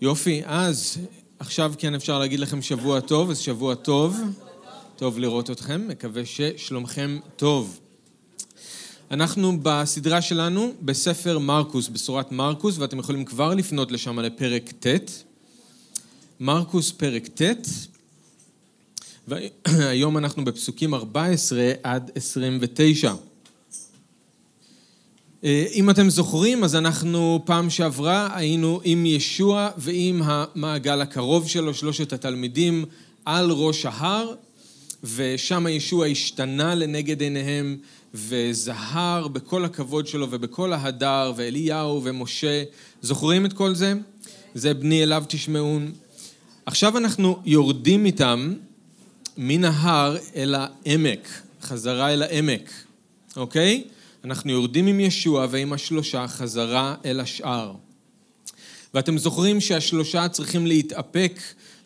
יופי, אז עכשיו כן אפשר להגיד לכם שבוע טוב, אז שבוע טוב. טוב לראות אתכם, מקווה ששלומכם טוב. אנחנו בסדרה שלנו בספר מרקוס, בשורת מרקוס, ואתם יכולים כבר לפנות לשם לפרק ט'. מרקוס פרק ט', והיום אנחנו בפסוקים 14 עד 29. אה, אם אתם זוכרים, אז אנחנו פעם שעברה היינו עם ישוע ועם המעגל הקרוב שלו, שלושת התלמידים, על ראש ההר, ושם ישוע השתנה לנגד עיניהם וזהר בכל הכבוד שלו ובכל ההדר, ואליהו ומשה. זוכרים את כל זה? זה בני אליו תשמעון. עכשיו אנחנו יורדים איתם מן ההר אל העמק, חזרה אל העמק, אוקיי? אנחנו יורדים עם ישוע ועם השלושה חזרה אל השאר. ואתם זוכרים שהשלושה צריכים להתאפק,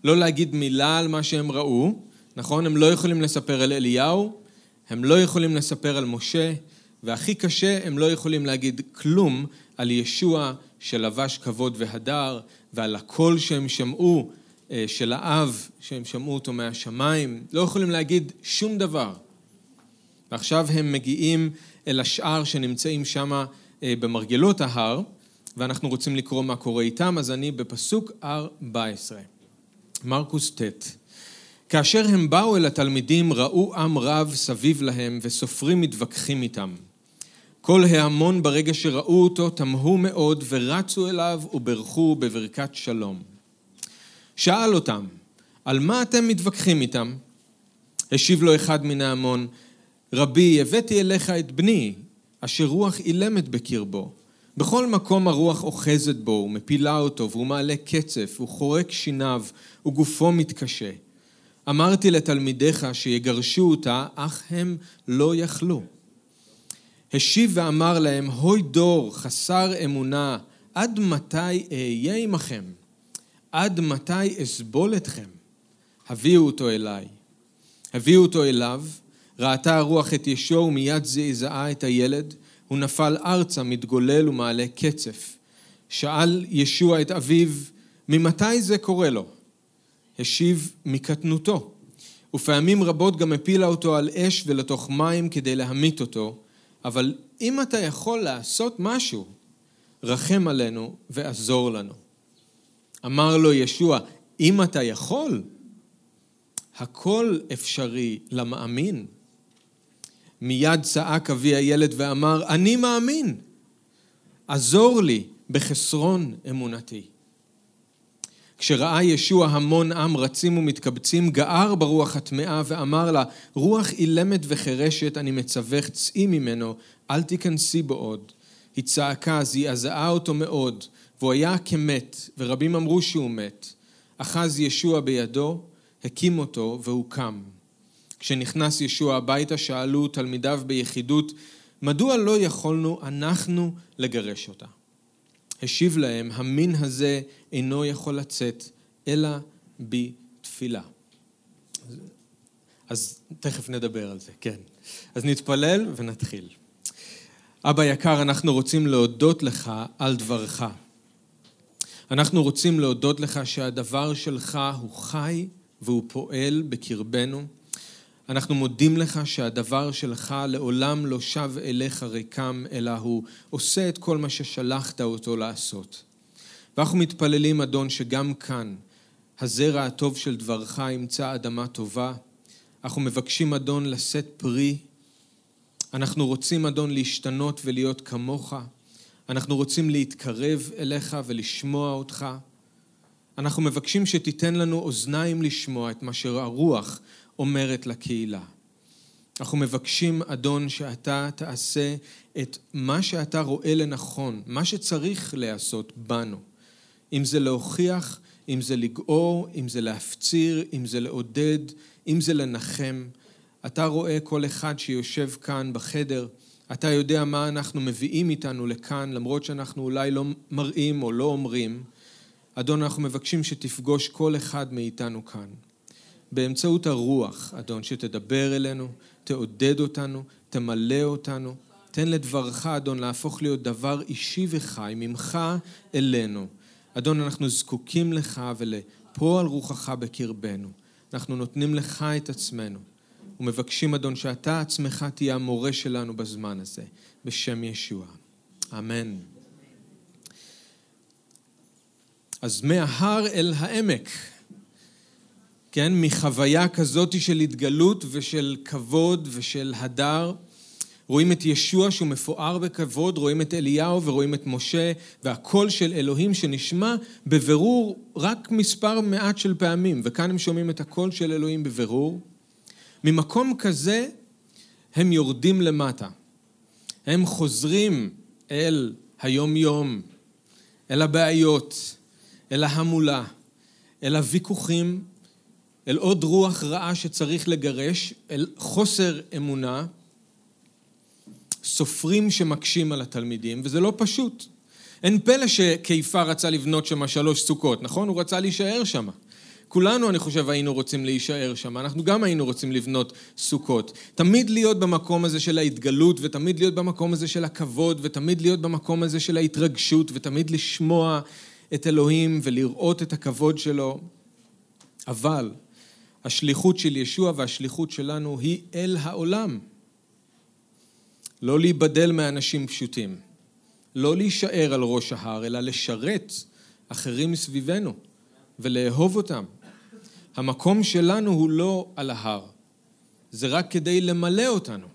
לא להגיד מילה על מה שהם ראו, נכון? הם לא יכולים לספר על אליהו, הם לא יכולים לספר על משה, והכי קשה, הם לא יכולים להגיד כלום על ישוע שלבש כבוד והדר, ועל הקול שהם שמעו אה, של האב, שהם שמעו אותו מהשמיים, לא יכולים להגיד שום דבר. ועכשיו הם מגיעים אל השאר שנמצאים שם אה, במרגלות ההר, ואנחנו רוצים לקרוא מה קורה איתם, אז אני בפסוק 14, מרקוס ט'. כאשר הם באו אל התלמידים, ראו עם רב סביב להם, וסופרים מתווכחים איתם. כל ההמון ברגע שראו אותו תמהו מאוד, ורצו אליו וברכו בברכת שלום. שאל אותם, על מה אתם מתווכחים איתם? השיב לו אחד מן ההמון, רבי, הבאתי אליך את בני, אשר רוח אילמת בקרבו. בכל מקום הרוח אוחזת בו, ומפילה אותו, והוא מעלה קצף, הוא חורק שיניו, וגופו מתקשה. אמרתי לתלמידיך שיגרשו אותה, אך הם לא יכלו. השיב ואמר להם, הוי דור חסר אמונה, עד מתי אהיה עמכם? עד מתי אסבול אתכם? הביאו אותו אליי. הביאו אותו אליו, ראתה הרוח את ישוע ומיד זעזעה את הילד, הוא נפל ארצה, מתגולל ומעלה קצף. שאל ישוע את אביו, ממתי זה קורה לו? השיב, מקטנותו. ופעמים רבות גם הפילה אותו על אש ולתוך מים כדי להמית אותו, אבל אם אתה יכול לעשות משהו, רחם עלינו ועזור לנו. אמר לו ישוע, אם אתה יכול, הכל אפשרי למאמין. מיד צעק אבי הילד ואמר, אני מאמין, עזור לי בחסרון אמונתי. כשראה ישוע המון עם רצים ומתקבצים, גער ברוח הטמאה ואמר לה, רוח אילמת וחירשת, אני מצווך, צאי ממנו, אל תיכנסי בו עוד. היא צעקה, זעזעה אותו מאוד, והוא היה כמת, ורבים אמרו שהוא מת. אחז ישוע בידו, הקים אותו, והוא קם. כשנכנס ישוע הביתה, שאלו תלמידיו ביחידות, מדוע לא יכולנו אנחנו לגרש אותה? השיב להם, המין הזה אינו יכול לצאת, אלא בתפילה. אז תכף נדבר על זה, כן. אז נתפלל ונתחיל. אבא יקר, אנחנו רוצים להודות לך על דברך. אנחנו רוצים להודות לך שהדבר שלך הוא חי והוא פועל בקרבנו. אנחנו מודים לך שהדבר שלך לעולם לא שב אליך ריקם, אלא הוא עושה את כל מה ששלחת אותו לעשות. ואנחנו מתפללים, אדון, שגם כאן הזרע הטוב של דברך ימצא אדמה טובה. אנחנו מבקשים, אדון, לשאת פרי. אנחנו רוצים, אדון, להשתנות ולהיות כמוך. אנחנו רוצים להתקרב אליך ולשמוע אותך. אנחנו מבקשים שתיתן לנו אוזניים לשמוע את מה שהרוח אומרת לקהילה. אנחנו מבקשים, אדון, שאתה תעשה את מה שאתה רואה לנכון, מה שצריך להיעשות בנו. אם זה להוכיח, אם זה לגאור, אם זה להפציר, אם זה לעודד, אם זה לנחם. אתה רואה כל אחד שיושב כאן בחדר, אתה יודע מה אנחנו מביאים איתנו לכאן, למרות שאנחנו אולי לא מראים או לא אומרים. אדון, אנחנו מבקשים שתפגוש כל אחד מאיתנו כאן. באמצעות הרוח, אדון, שתדבר אלינו, תעודד אותנו, תמלא אותנו. תן לדברך, אדון, להפוך להיות דבר אישי וחי ממך אלינו. אדון, אנחנו זקוקים לך ולפועל רוחך בקרבנו. אנחנו נותנים לך את עצמנו ומבקשים, אדון, שאתה עצמך תהיה המורה שלנו בזמן הזה, בשם ישוע. אמן. אז מההר אל העמק, כן, מחוויה כזאת של התגלות ושל כבוד ושל הדר, רואים את ישוע שהוא מפואר בכבוד, רואים את אליהו ורואים את משה, והקול של אלוהים שנשמע בבירור רק מספר מעט של פעמים, וכאן הם שומעים את הקול של אלוהים בבירור. ממקום כזה הם יורדים למטה. הם חוזרים אל היום-יום, אל הבעיות, אל ההמולה, אל הוויכוחים, אל עוד רוח רעה שצריך לגרש, אל חוסר אמונה, סופרים שמקשים על התלמידים, וזה לא פשוט. אין פלא שקיפה רצה לבנות שם שלוש סוכות, נכון? הוא רצה להישאר שם. כולנו, אני חושב, היינו רוצים להישאר שם. אנחנו גם היינו רוצים לבנות סוכות. תמיד להיות במקום הזה של ההתגלות, ותמיד להיות במקום הזה של הכבוד, ותמיד להיות במקום הזה של ההתרגשות, ותמיד לשמוע את אלוהים ולראות את הכבוד שלו. אבל השליחות של ישוע והשליחות שלנו היא אל העולם. לא להיבדל מאנשים פשוטים, לא להישאר על ראש ההר, אלא לשרת אחרים מסביבנו ולאהוב אותם. המקום שלנו הוא לא על ההר, זה רק כדי למלא אותנו,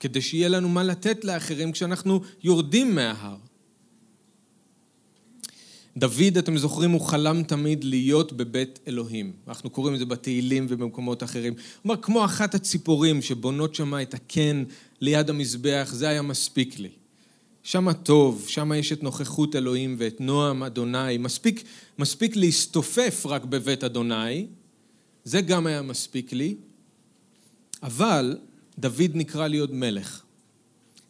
כדי שיהיה לנו מה לתת לאחרים כשאנחנו יורדים מההר. דוד, אתם זוכרים, הוא חלם תמיד להיות בבית אלוהים. אנחנו קוראים לזה בתהילים ובמקומות אחרים. הוא אומר, כמו אחת הציפורים שבונות שם את הקן ליד המזבח, זה היה מספיק לי. שם טוב, שם יש את נוכחות אלוהים ואת נועם אדוני. מספיק, מספיק להסתופף רק בבית אדוני, זה גם היה מספיק לי. אבל דוד נקרא להיות מלך,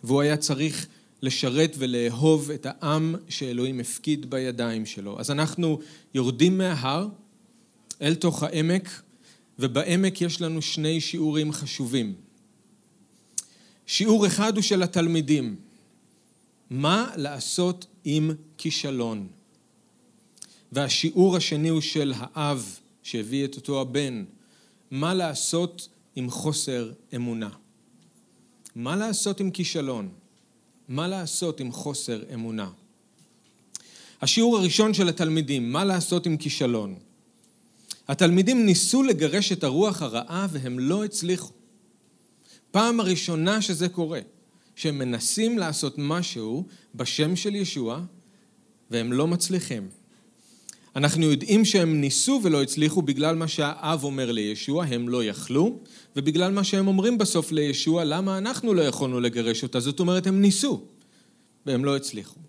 והוא היה צריך לשרת ולאהוב את העם שאלוהים הפקיד בידיים שלו. אז אנחנו יורדים מההר אל תוך העמק, ובעמק יש לנו שני שיעורים חשובים. שיעור אחד הוא של התלמידים. מה לעשות עם כישלון? והשיעור השני הוא של האב שהביא את אותו הבן. מה לעשות עם חוסר אמונה? מה לעשות עם כישלון? מה לעשות עם חוסר אמונה? השיעור הראשון של התלמידים, מה לעשות עם כישלון? התלמידים ניסו לגרש את הרוח הרעה והם לא הצליחו. פעם הראשונה שזה קורה, שהם מנסים לעשות משהו בשם של ישוע והם לא מצליחים. אנחנו יודעים שהם ניסו ולא הצליחו בגלל מה שהאב אומר לישוע, הם לא יכלו, ובגלל מה שהם אומרים בסוף לישוע, למה אנחנו לא יכולנו לגרש אותה? זאת אומרת, הם ניסו, והם לא הצליחו.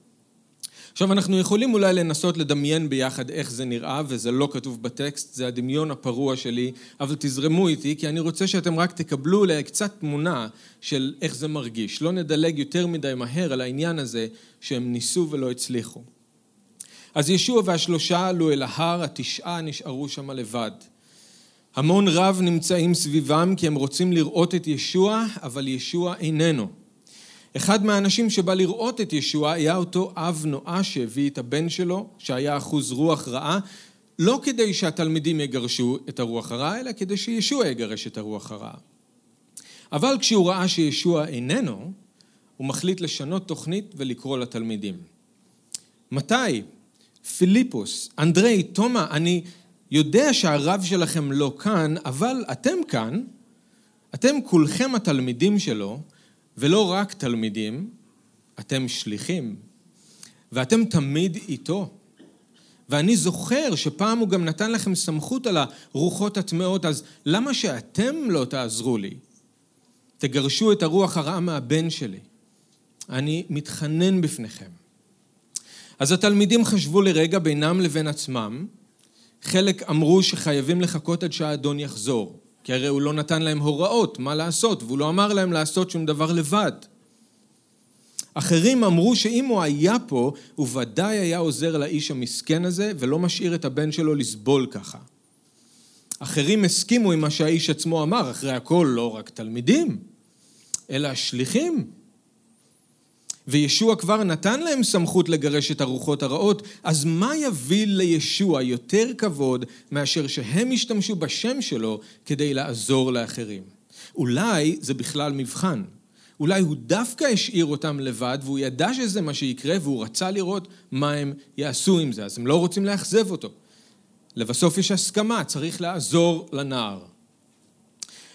עכשיו, אנחנו יכולים אולי לנסות לדמיין ביחד איך זה נראה, וזה לא כתוב בטקסט, זה הדמיון הפרוע שלי, אבל תזרמו איתי, כי אני רוצה שאתם רק תקבלו אולי קצת תמונה של איך זה מרגיש. לא נדלג יותר מדי מהר על העניין הזה שהם ניסו ולא הצליחו. אז ישוע והשלושה עלו אל ההר, התשעה נשארו שם לבד. המון רב נמצאים סביבם כי הם רוצים לראות את ישוע, אבל ישוע איננו. אחד מהאנשים שבא לראות את ישוע היה אותו אב נואש שהביא את הבן שלו, שהיה אחוז רוח רעה, לא כדי שהתלמידים יגרשו את הרוח הרעה, אלא כדי שישוע יגרש את הרוח הרעה. אבל כשהוא ראה שישוע איננו, הוא מחליט לשנות תוכנית ולקרוא לתלמידים. מתי? פיליפוס, אנדרי, תומא, אני יודע שהרב שלכם לא כאן, אבל אתם כאן, אתם כולכם התלמידים שלו, ולא רק תלמידים, אתם שליחים, ואתם תמיד איתו. ואני זוכר שפעם הוא גם נתן לכם סמכות על הרוחות הטמעות, אז למה שאתם לא תעזרו לי? תגרשו את הרוח הרעה מהבן שלי. אני מתחנן בפניכם. אז התלמידים חשבו לרגע בינם לבין עצמם, חלק אמרו שחייבים לחכות עד שהאדון יחזור, כי הרי הוא לא נתן להם הוראות מה לעשות, והוא לא אמר להם לעשות שום דבר לבד. אחרים אמרו שאם הוא היה פה, הוא ודאי היה עוזר לאיש המסכן הזה, ולא משאיר את הבן שלו לסבול ככה. אחרים הסכימו עם מה שהאיש עצמו אמר, אחרי הכל לא רק תלמידים, אלא שליחים. וישוע כבר נתן להם סמכות לגרש את הרוחות הרעות, אז מה יביא לישוע יותר כבוד מאשר שהם ישתמשו בשם שלו כדי לעזור לאחרים? אולי זה בכלל מבחן. אולי הוא דווקא השאיר אותם לבד, והוא ידע שזה מה שיקרה, והוא רצה לראות מה הם יעשו עם זה, אז הם לא רוצים לאכזב אותו. לבסוף יש הסכמה, צריך לעזור לנער.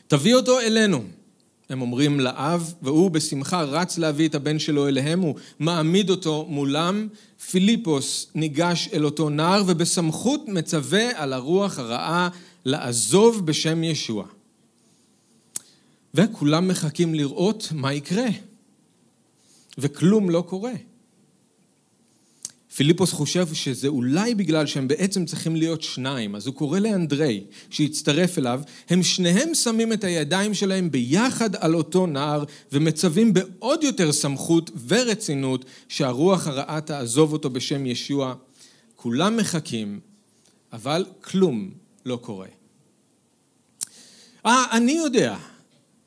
תביא אותו אלינו. הם אומרים לאב, והוא בשמחה רץ להביא את הבן שלו אליהם, הוא מעמיד אותו מולם. פיליפוס ניגש אל אותו נער, ובסמכות מצווה על הרוח הרעה לעזוב בשם ישוע. וכולם מחכים לראות מה יקרה, וכלום לא קורה. פיליפוס חושב שזה אולי בגלל שהם בעצם צריכים להיות שניים, אז הוא קורא לאנדרי שיצטרף אליו, הם שניהם שמים את הידיים שלהם ביחד על אותו נער ומצווים בעוד יותר סמכות ורצינות שהרוח הרעה תעזוב אותו בשם ישוע. כולם מחכים, אבל כלום לא קורה. אה, אני יודע,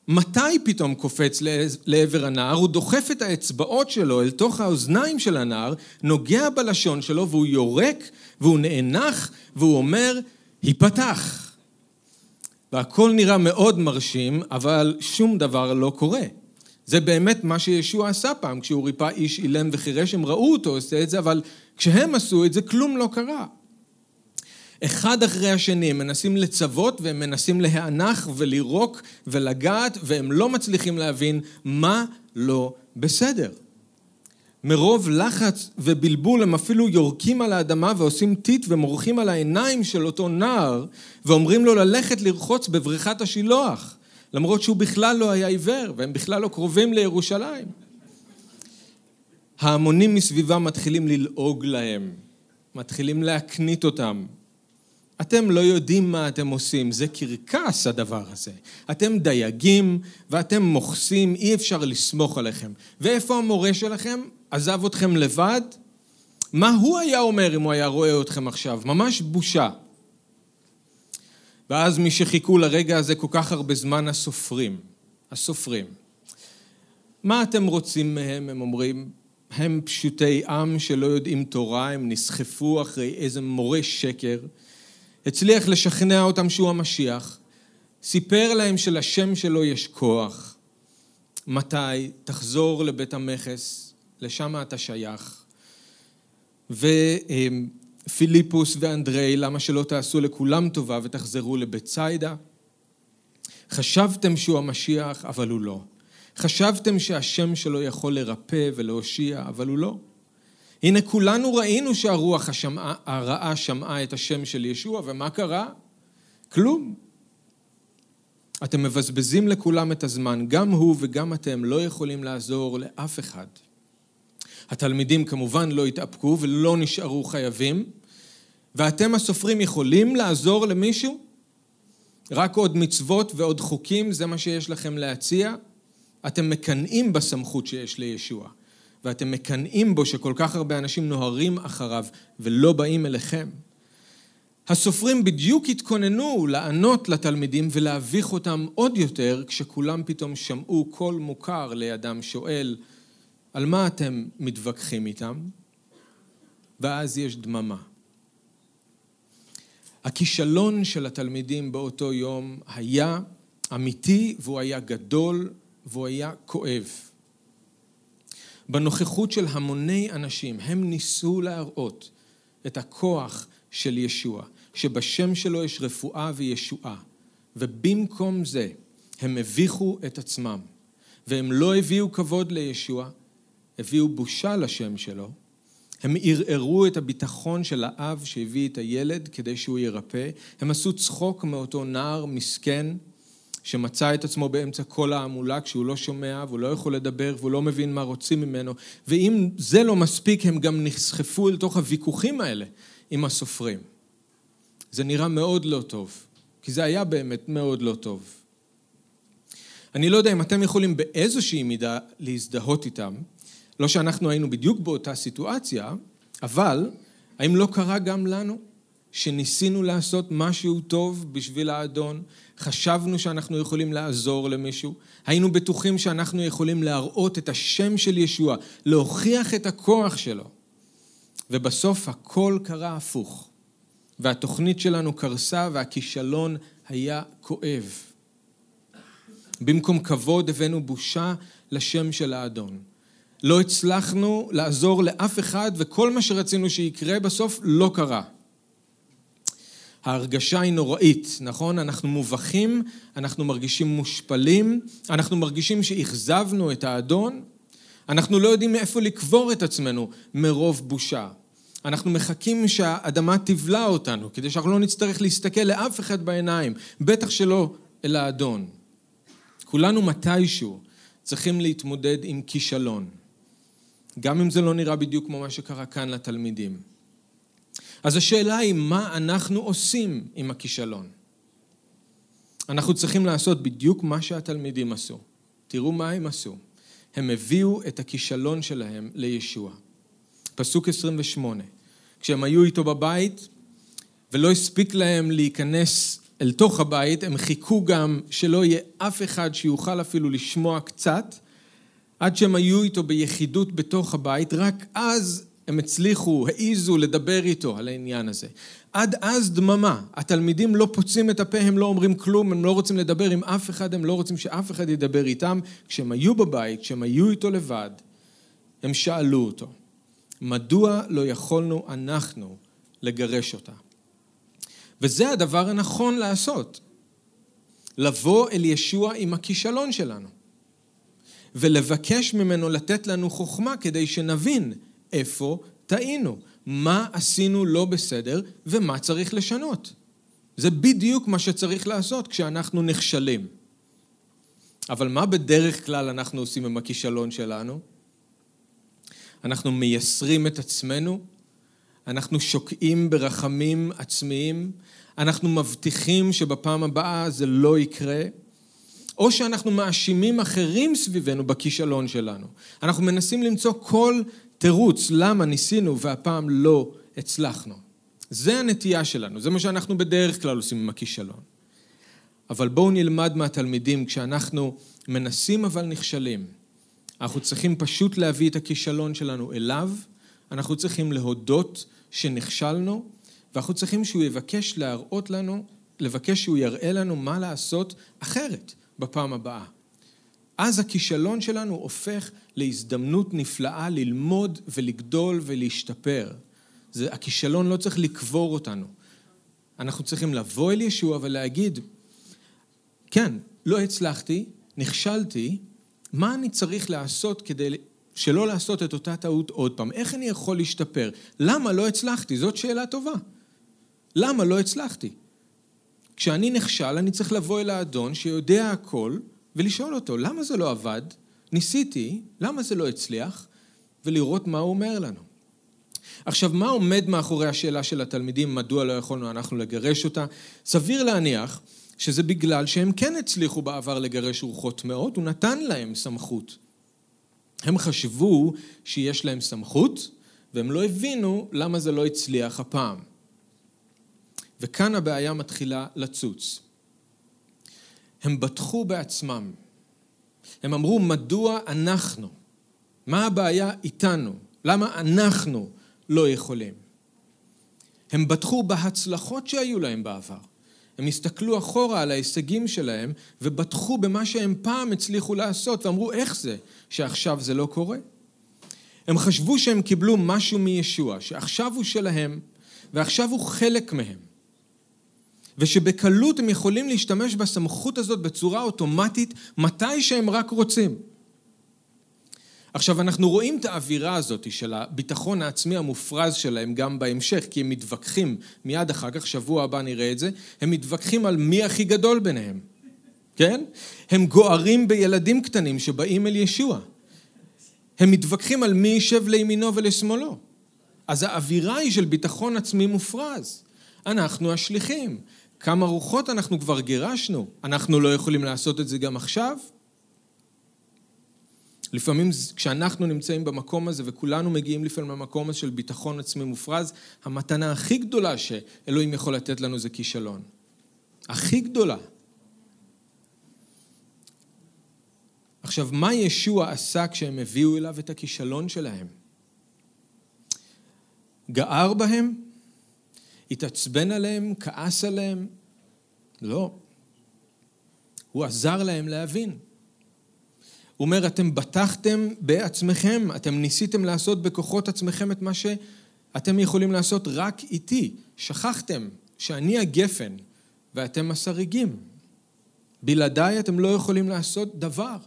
מתי פתאום קופץ לעבר הנער? הוא דוחף את האצבעות שלו אל תוך האוזניים של הנער, נוגע בלשון שלו והוא יורק והוא נאנח והוא אומר, היפתח. והכל נראה מאוד מרשים, אבל שום דבר לא קורה. זה באמת מה שישוע עשה פעם, כשהוא ריפא איש אילם וחירש, הם ראו אותו עושה את זה, אבל כשהם עשו את זה, כלום לא קרה. אחד אחרי השני, הם מנסים לצוות והם מנסים להיאנח ולירוק ולגעת, והם לא מצליחים להבין מה לא בסדר. מרוב לחץ ובלבול הם אפילו יורקים על האדמה ועושים טיט ומורחים על העיניים של אותו נער ואומרים לו ללכת לרחוץ בבריכת השילוח למרות שהוא בכלל לא היה עיוור והם בכלל לא קרובים לירושלים. ההמונים מסביבם מתחילים ללעוג להם, מתחילים להקנית אותם, אתם לא יודעים מה אתם עושים, זה קרקס הדבר הזה. אתם דייגים ואתם מוכסים, אי אפשר לסמוך עליכם. ואיפה המורה שלכם? עזב אתכם לבד? מה הוא היה אומר אם הוא היה רואה אתכם עכשיו? ממש בושה. ואז מי שחיכו לרגע הזה כל כך הרבה זמן, הסופרים. הסופרים. מה אתם רוצים מהם? הם אומרים, הם פשוטי עם שלא יודעים תורה, הם נסחפו אחרי איזה מורה שקר. הצליח לשכנע אותם שהוא המשיח, סיפר להם שלשם שלו יש כוח. מתי? תחזור לבית המכס, לשם אתה שייך. ופיליפוס ואנדרי, למה שלא תעשו לכולם טובה ותחזרו לבית ציידה? חשבתם שהוא המשיח, אבל הוא לא. חשבתם שהשם שלו יכול לרפא ולהושיע, אבל הוא לא. הנה כולנו ראינו שהרוח השמעה, הרעה שמעה את השם של ישוע, ומה קרה? כלום. אתם מבזבזים לכולם את הזמן, גם הוא וגם אתם לא יכולים לעזור לאף אחד. התלמידים כמובן לא התאפקו ולא נשארו חייבים, ואתם הסופרים יכולים לעזור למישהו? רק עוד מצוות ועוד חוקים, זה מה שיש לכם להציע? אתם מקנאים בסמכות שיש לישוע. ואתם מקנאים בו שכל כך הרבה אנשים נוהרים אחריו ולא באים אליכם. הסופרים בדיוק התכוננו לענות לתלמידים ולהביך אותם עוד יותר כשכולם פתאום שמעו קול מוכר לידם שואל על מה אתם מתווכחים איתם? ואז יש דממה. הכישלון של התלמידים באותו יום היה אמיתי והוא היה גדול והוא היה כואב. בנוכחות של המוני אנשים, הם ניסו להראות את הכוח של ישוע, שבשם שלו יש רפואה וישועה, ובמקום זה הם הביכו את עצמם, והם לא הביאו כבוד לישוע, הביאו בושה לשם שלו, הם ערערו את הביטחון של האב שהביא את הילד כדי שהוא ירפא, הם עשו צחוק מאותו נער מסכן שמצא את עצמו באמצע כל ההמולה כשהוא לא שומע והוא לא יכול לדבר והוא לא מבין מה רוצים ממנו ואם זה לא מספיק הם גם נסחפו אל תוך הוויכוחים האלה עם הסופרים. זה נראה מאוד לא טוב, כי זה היה באמת מאוד לא טוב. אני לא יודע אם אתם יכולים באיזושהי מידה להזדהות איתם, לא שאנחנו היינו בדיוק באותה סיטואציה, אבל האם לא קרה גם לנו? שניסינו לעשות משהו טוב בשביל האדון, חשבנו שאנחנו יכולים לעזור למישהו, היינו בטוחים שאנחנו יכולים להראות את השם של ישוע, להוכיח את הכוח שלו. ובסוף הכל קרה הפוך, והתוכנית שלנו קרסה והכישלון היה כואב. במקום כבוד הבאנו בושה לשם של האדון. לא הצלחנו לעזור לאף אחד, וכל מה שרצינו שיקרה בסוף לא קרה. ההרגשה היא נוראית, נכון? אנחנו מובכים, אנחנו מרגישים מושפלים, אנחנו מרגישים שאכזבנו את האדון, אנחנו לא יודעים מאיפה לקבור את עצמנו מרוב בושה. אנחנו מחכים שהאדמה תבלע אותנו, כדי שאנחנו לא נצטרך להסתכל לאף אחד בעיניים, בטח שלא אל האדון. כולנו מתישהו צריכים להתמודד עם כישלון, גם אם זה לא נראה בדיוק כמו מה שקרה כאן לתלמידים. אז השאלה היא, מה אנחנו עושים עם הכישלון? אנחנו צריכים לעשות בדיוק מה שהתלמידים עשו. תראו מה הם עשו. הם הביאו את הכישלון שלהם לישוע. פסוק 28. כשהם היו איתו בבית ולא הספיק להם להיכנס אל תוך הבית, הם חיכו גם שלא יהיה אף אחד שיוכל אפילו לשמוע קצת, עד שהם היו איתו ביחידות בתוך הבית, רק אז הם הצליחו, העיזו לדבר איתו על העניין הזה. עד אז דממה, התלמידים לא פוצים את הפה, הם לא אומרים כלום, הם לא רוצים לדבר עם אף אחד, הם לא רוצים שאף אחד ידבר איתם. כשהם היו בבית, כשהם היו איתו לבד, הם שאלו אותו, מדוע לא יכולנו אנחנו לגרש אותה? וזה הדבר הנכון לעשות. לבוא אל ישוע עם הכישלון שלנו, ולבקש ממנו לתת לנו חוכמה כדי שנבין איפה טעינו, מה עשינו לא בסדר ומה צריך לשנות. זה בדיוק מה שצריך לעשות כשאנחנו נכשלים. אבל מה בדרך כלל אנחנו עושים עם הכישלון שלנו? אנחנו מייסרים את עצמנו, אנחנו שוקעים ברחמים עצמיים, אנחנו מבטיחים שבפעם הבאה זה לא יקרה, או שאנחנו מאשימים אחרים סביבנו בכישלון שלנו. אנחנו מנסים למצוא כל תירוץ למה ניסינו והפעם לא הצלחנו. זה הנטייה שלנו, זה מה שאנחנו בדרך כלל עושים עם הכישלון. אבל בואו נלמד מהתלמידים, כשאנחנו מנסים אבל נכשלים, אנחנו צריכים פשוט להביא את הכישלון שלנו אליו, אנחנו צריכים להודות שנכשלנו, ואנחנו צריכים שהוא יבקש להראות לנו, לבקש שהוא יראה לנו מה לעשות אחרת בפעם הבאה. אז הכישלון שלנו הופך להזדמנות נפלאה ללמוד ולגדול ולהשתפר. זה, הכישלון לא צריך לקבור אותנו. אנחנו צריכים לבוא אל ישוע ולהגיד, כן, לא הצלחתי, נכשלתי, מה אני צריך לעשות כדי שלא לעשות את אותה טעות עוד פעם? איך אני יכול להשתפר? למה לא הצלחתי? זאת שאלה טובה. למה לא הצלחתי? כשאני נכשל, אני צריך לבוא אל האדון שיודע הכל ולשאול אותו, למה זה לא עבד? ניסיתי, למה זה לא הצליח? ולראות מה הוא אומר לנו. עכשיו, מה עומד מאחורי השאלה של התלמידים, מדוע לא יכולנו אנחנו לגרש אותה? סביר להניח שזה בגלל שהם כן הצליחו בעבר לגרש רוחות טמאות, הוא נתן להם סמכות. הם חשבו שיש להם סמכות, והם לא הבינו למה זה לא הצליח הפעם. וכאן הבעיה מתחילה לצוץ. הם בטחו בעצמם. הם אמרו, מדוע אנחנו? מה הבעיה איתנו? למה אנחנו לא יכולים? הם בטחו בהצלחות שהיו להם בעבר. הם הסתכלו אחורה על ההישגים שלהם ובטחו במה שהם פעם הצליחו לעשות ואמרו, איך זה שעכשיו זה לא קורה? הם חשבו שהם קיבלו משהו מישוע, שעכשיו הוא שלהם ועכשיו הוא חלק מהם. ושבקלות הם יכולים להשתמש בסמכות הזאת בצורה אוטומטית מתי שהם רק רוצים. עכשיו אנחנו רואים את האווירה הזאת של הביטחון העצמי המופרז שלהם גם בהמשך, כי הם מתווכחים מיד אחר כך, שבוע הבא נראה את זה, הם מתווכחים על מי הכי גדול ביניהם, כן? הם גוערים בילדים קטנים שבאים אל ישוע. הם מתווכחים על מי יישב לימינו ולשמאלו. אז האווירה היא של ביטחון עצמי מופרז. אנחנו השליחים, כמה רוחות אנחנו כבר גירשנו, אנחנו לא יכולים לעשות את זה גם עכשיו? לפעמים כשאנחנו נמצאים במקום הזה, וכולנו מגיעים לפעמים למקום הזה של ביטחון עצמי מופרז, המתנה הכי גדולה שאלוהים יכול לתת לנו זה כישלון. הכי גדולה. עכשיו, מה ישוע עשה כשהם הביאו אליו את הכישלון שלהם? גער בהם? התעצבן עליהם? כעס עליהם? לא. הוא עזר להם להבין. הוא אומר, אתם בטחתם בעצמכם, אתם ניסיתם לעשות בכוחות עצמכם את מה שאתם יכולים לעשות רק איתי. שכחתם שאני הגפן ואתם השריגים. בלעדיי אתם לא יכולים לעשות דבר.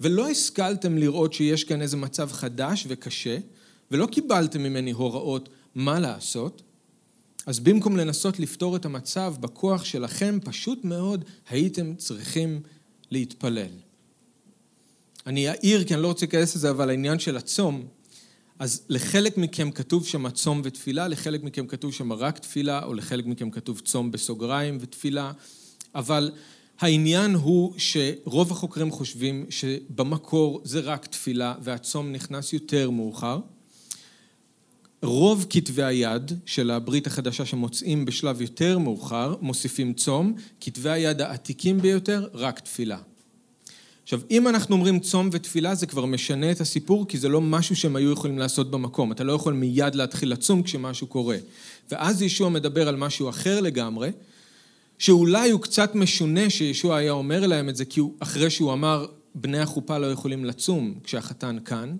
ולא השכלתם לראות שיש כאן איזה מצב חדש וקשה, ולא קיבלתם ממני הוראות מה לעשות, אז במקום לנסות לפתור את המצב בכוח שלכם, פשוט מאוד הייתם צריכים להתפלל. אני אעיר, כי אני לא רוצה להיכנס לזה, אבל העניין של הצום, אז לחלק מכם כתוב שם צום ותפילה, לחלק מכם כתוב שם רק תפילה, או לחלק מכם כתוב צום בסוגריים ותפילה, אבל העניין הוא שרוב החוקרים חושבים שבמקור זה רק תפילה והצום נכנס יותר מאוחר. רוב כתבי היד של הברית החדשה שמוצאים בשלב יותר מאוחר מוסיפים צום, כתבי היד העתיקים ביותר רק תפילה. עכשיו, אם אנחנו אומרים צום ותפילה, זה כבר משנה את הסיפור, כי זה לא משהו שהם היו יכולים לעשות במקום. אתה לא יכול מיד להתחיל לצום כשמשהו קורה. ואז ישוע מדבר על משהו אחר לגמרי, שאולי הוא קצת משונה שישוע היה אומר להם את זה, כי הוא, אחרי שהוא אמר, בני החופה לא יכולים לצום כשהחתן כאן,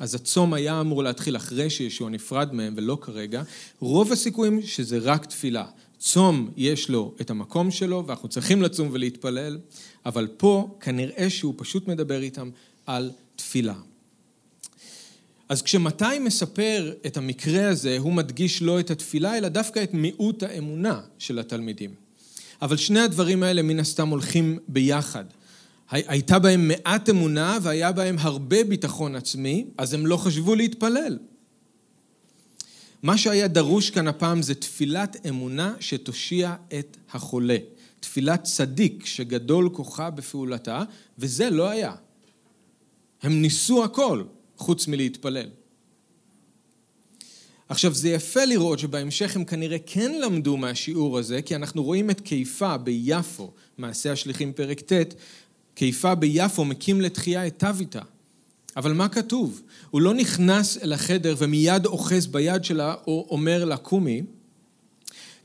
אז הצום היה אמור להתחיל אחרי שישוע נפרד מהם ולא כרגע. רוב הסיכויים שזה רק תפילה. צום יש לו את המקום שלו ואנחנו צריכים לצום ולהתפלל, אבל פה כנראה שהוא פשוט מדבר איתם על תפילה. אז כשמתי מספר את המקרה הזה, הוא מדגיש לא את התפילה, אלא דווקא את מיעוט האמונה של התלמידים. אבל שני הדברים האלה מן הסתם הולכים ביחד. הייתה בהם מעט אמונה והיה בהם הרבה ביטחון עצמי, אז הם לא חשבו להתפלל. מה שהיה דרוש כאן הפעם זה תפילת אמונה שתושיע את החולה. תפילת צדיק שגדול כוחה בפעולתה, וזה לא היה. הם ניסו הכל חוץ מלהתפלל. עכשיו זה יפה לראות שבהמשך הם כנראה כן למדו מהשיעור הזה, כי אנחנו רואים את קיפה ביפו, מעשה השליחים פרק ט', קיפה ביפו מקים לתחייה את תביתה. אבל מה כתוב? הוא לא נכנס אל החדר ומיד אוחז ביד שלה או אומר לה קומי.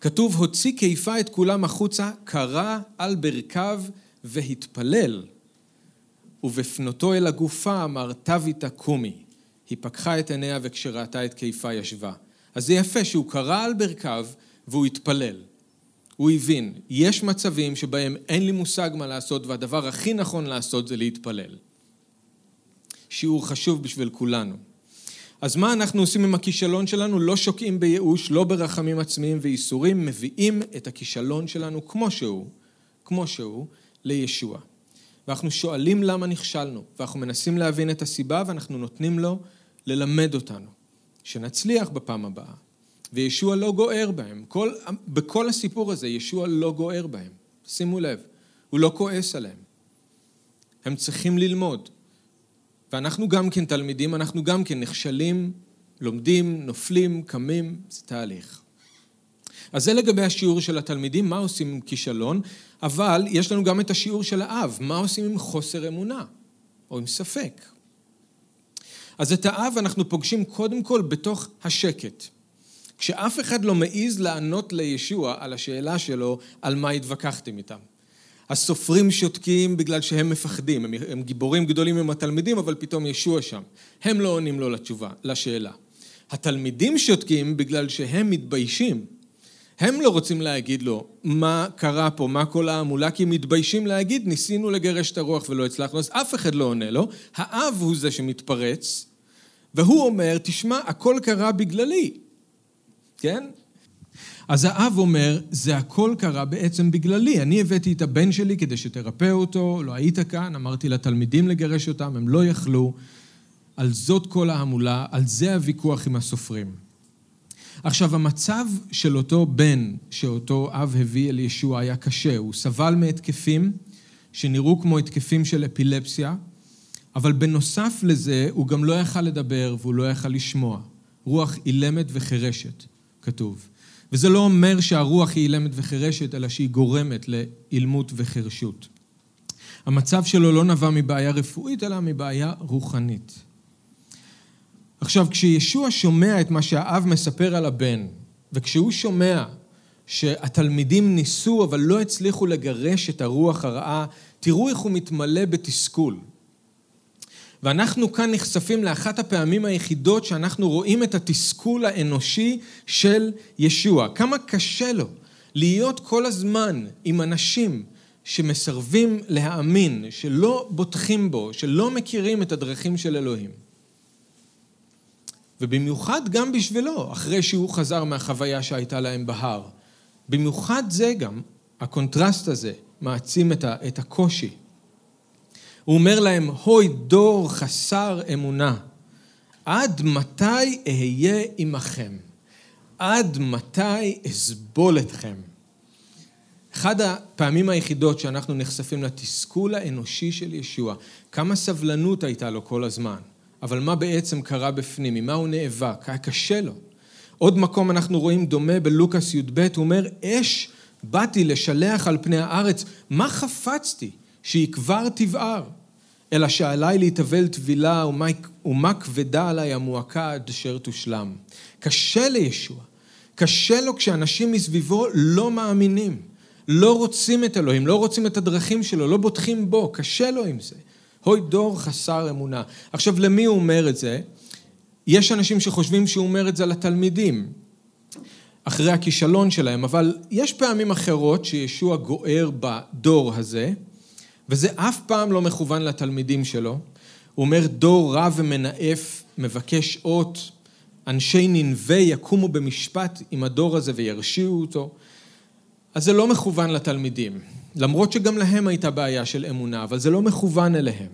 כתוב, הוציא קיפה את כולם החוצה, קרא על ברכיו והתפלל. ובפנותו אל הגופה אמר, תביתה קומי. היא פקחה את עיניה וכשראתה את קיפה ישבה. אז זה יפה שהוא קרא על ברכיו והוא התפלל. הוא הבין, יש מצבים שבהם אין לי מושג מה לעשות והדבר הכי נכון לעשות זה להתפלל. שיעור חשוב בשביל כולנו. אז מה אנחנו עושים עם הכישלון שלנו? לא שוקעים בייאוש, לא ברחמים עצמיים וייסורים, מביאים את הכישלון שלנו כמו שהוא, כמו שהוא, לישוע. ואנחנו שואלים למה נכשלנו, ואנחנו מנסים להבין את הסיבה ואנחנו נותנים לו ללמד אותנו, שנצליח בפעם הבאה. וישוע לא גוער בהם. כל, בכל הסיפור הזה ישוע לא גוער בהם. שימו לב, הוא לא כועס עליהם. הם צריכים ללמוד. ואנחנו גם כן תלמידים, אנחנו גם כן נכשלים, לומדים, נופלים, קמים, זה תהליך. אז זה לגבי השיעור של התלמידים, מה עושים עם כישלון, אבל יש לנו גם את השיעור של האב, מה עושים עם חוסר אמונה, או עם ספק. אז את האב אנחנו פוגשים קודם כל בתוך השקט. כשאף אחד לא מעז לענות לישוע על השאלה שלו על מה התווכחתם איתם. הסופרים שותקים בגלל שהם מפחדים, הם, הם גיבורים גדולים עם התלמידים, אבל פתאום ישוע שם. הם לא עונים לו לתשובה, לשאלה. התלמידים שותקים בגלל שהם מתביישים. הם לא רוצים להגיד לו מה קרה פה, מה כל ההמולה, כי הם מתביישים להגיד, ניסינו לגרש את הרוח ולא הצלחנו, אז אף אחד לא עונה לו. האב הוא זה שמתפרץ, והוא אומר, תשמע, הכל קרה בגללי. כן? אז האב אומר, זה הכל קרה בעצם בגללי. אני הבאתי את הבן שלי כדי שתרפא אותו, לא היית כאן, אמרתי לתלמידים לגרש אותם, הם לא יכלו. על זאת כל ההמולה, על זה הוויכוח עם הסופרים. עכשיו, המצב של אותו בן שאותו אב הביא אל ישוע היה קשה. הוא סבל מהתקפים שנראו כמו התקפים של אפילפסיה, אבל בנוסף לזה, הוא גם לא יכל לדבר והוא לא יכל לשמוע. רוח אילמת וחירשת, כתוב. וזה לא אומר שהרוח היא אילמת וחירשת, אלא שהיא גורמת לאילמות וחירשות. המצב שלו לא נבע מבעיה רפואית, אלא מבעיה רוחנית. עכשיו, כשישוע שומע את מה שהאב מספר על הבן, וכשהוא שומע שהתלמידים ניסו אבל לא הצליחו לגרש את הרוח הרעה, תראו איך הוא מתמלא בתסכול. ואנחנו כאן נחשפים לאחת הפעמים היחידות שאנחנו רואים את התסכול האנושי של ישוע. כמה קשה לו להיות כל הזמן עם אנשים שמסרבים להאמין, שלא בוטחים בו, שלא מכירים את הדרכים של אלוהים. ובמיוחד גם בשבילו, אחרי שהוא חזר מהחוויה שהייתה להם בהר. במיוחד זה גם, הקונטרסט הזה, מעצים את הקושי. הוא אומר להם, הוי דור חסר אמונה, עד מתי אהיה עמכם? עד מתי אסבול אתכם? אחד הפעמים היחידות שאנחנו נחשפים לתסכול האנושי של ישוע, כמה סבלנות הייתה לו כל הזמן, אבל מה בעצם קרה בפנים, ממה הוא נאבק, היה קשה לו. עוד מקום אנחנו רואים דומה בלוקאס י"ב, הוא אומר, אש באתי לשלח על פני הארץ, מה חפצתי? שהיא כבר תבער. אלא שעליי להתאבל טבילה ומה, ומה כבדה עליי המועקה עד אשר תושלם. קשה לישוע. קשה לו כשאנשים מסביבו לא מאמינים, לא רוצים את אלוהים, לא רוצים את הדרכים שלו, לא בוטחים בו, קשה לו עם זה. הוי דור חסר אמונה. עכשיו, למי הוא אומר את זה? יש אנשים שחושבים שהוא אומר את זה לתלמידים, אחרי הכישלון שלהם, אבל יש פעמים אחרות שישוע גוער בדור הזה, וזה אף פעם לא מכוון לתלמידים שלו. הוא אומר, דור רע ומנאף, מבקש אות, אנשי ננבה יקומו במשפט עם הדור הזה וירשיעו אותו. אז זה לא מכוון לתלמידים, למרות שגם להם הייתה בעיה של אמונה, אבל זה לא מכוון אליהם.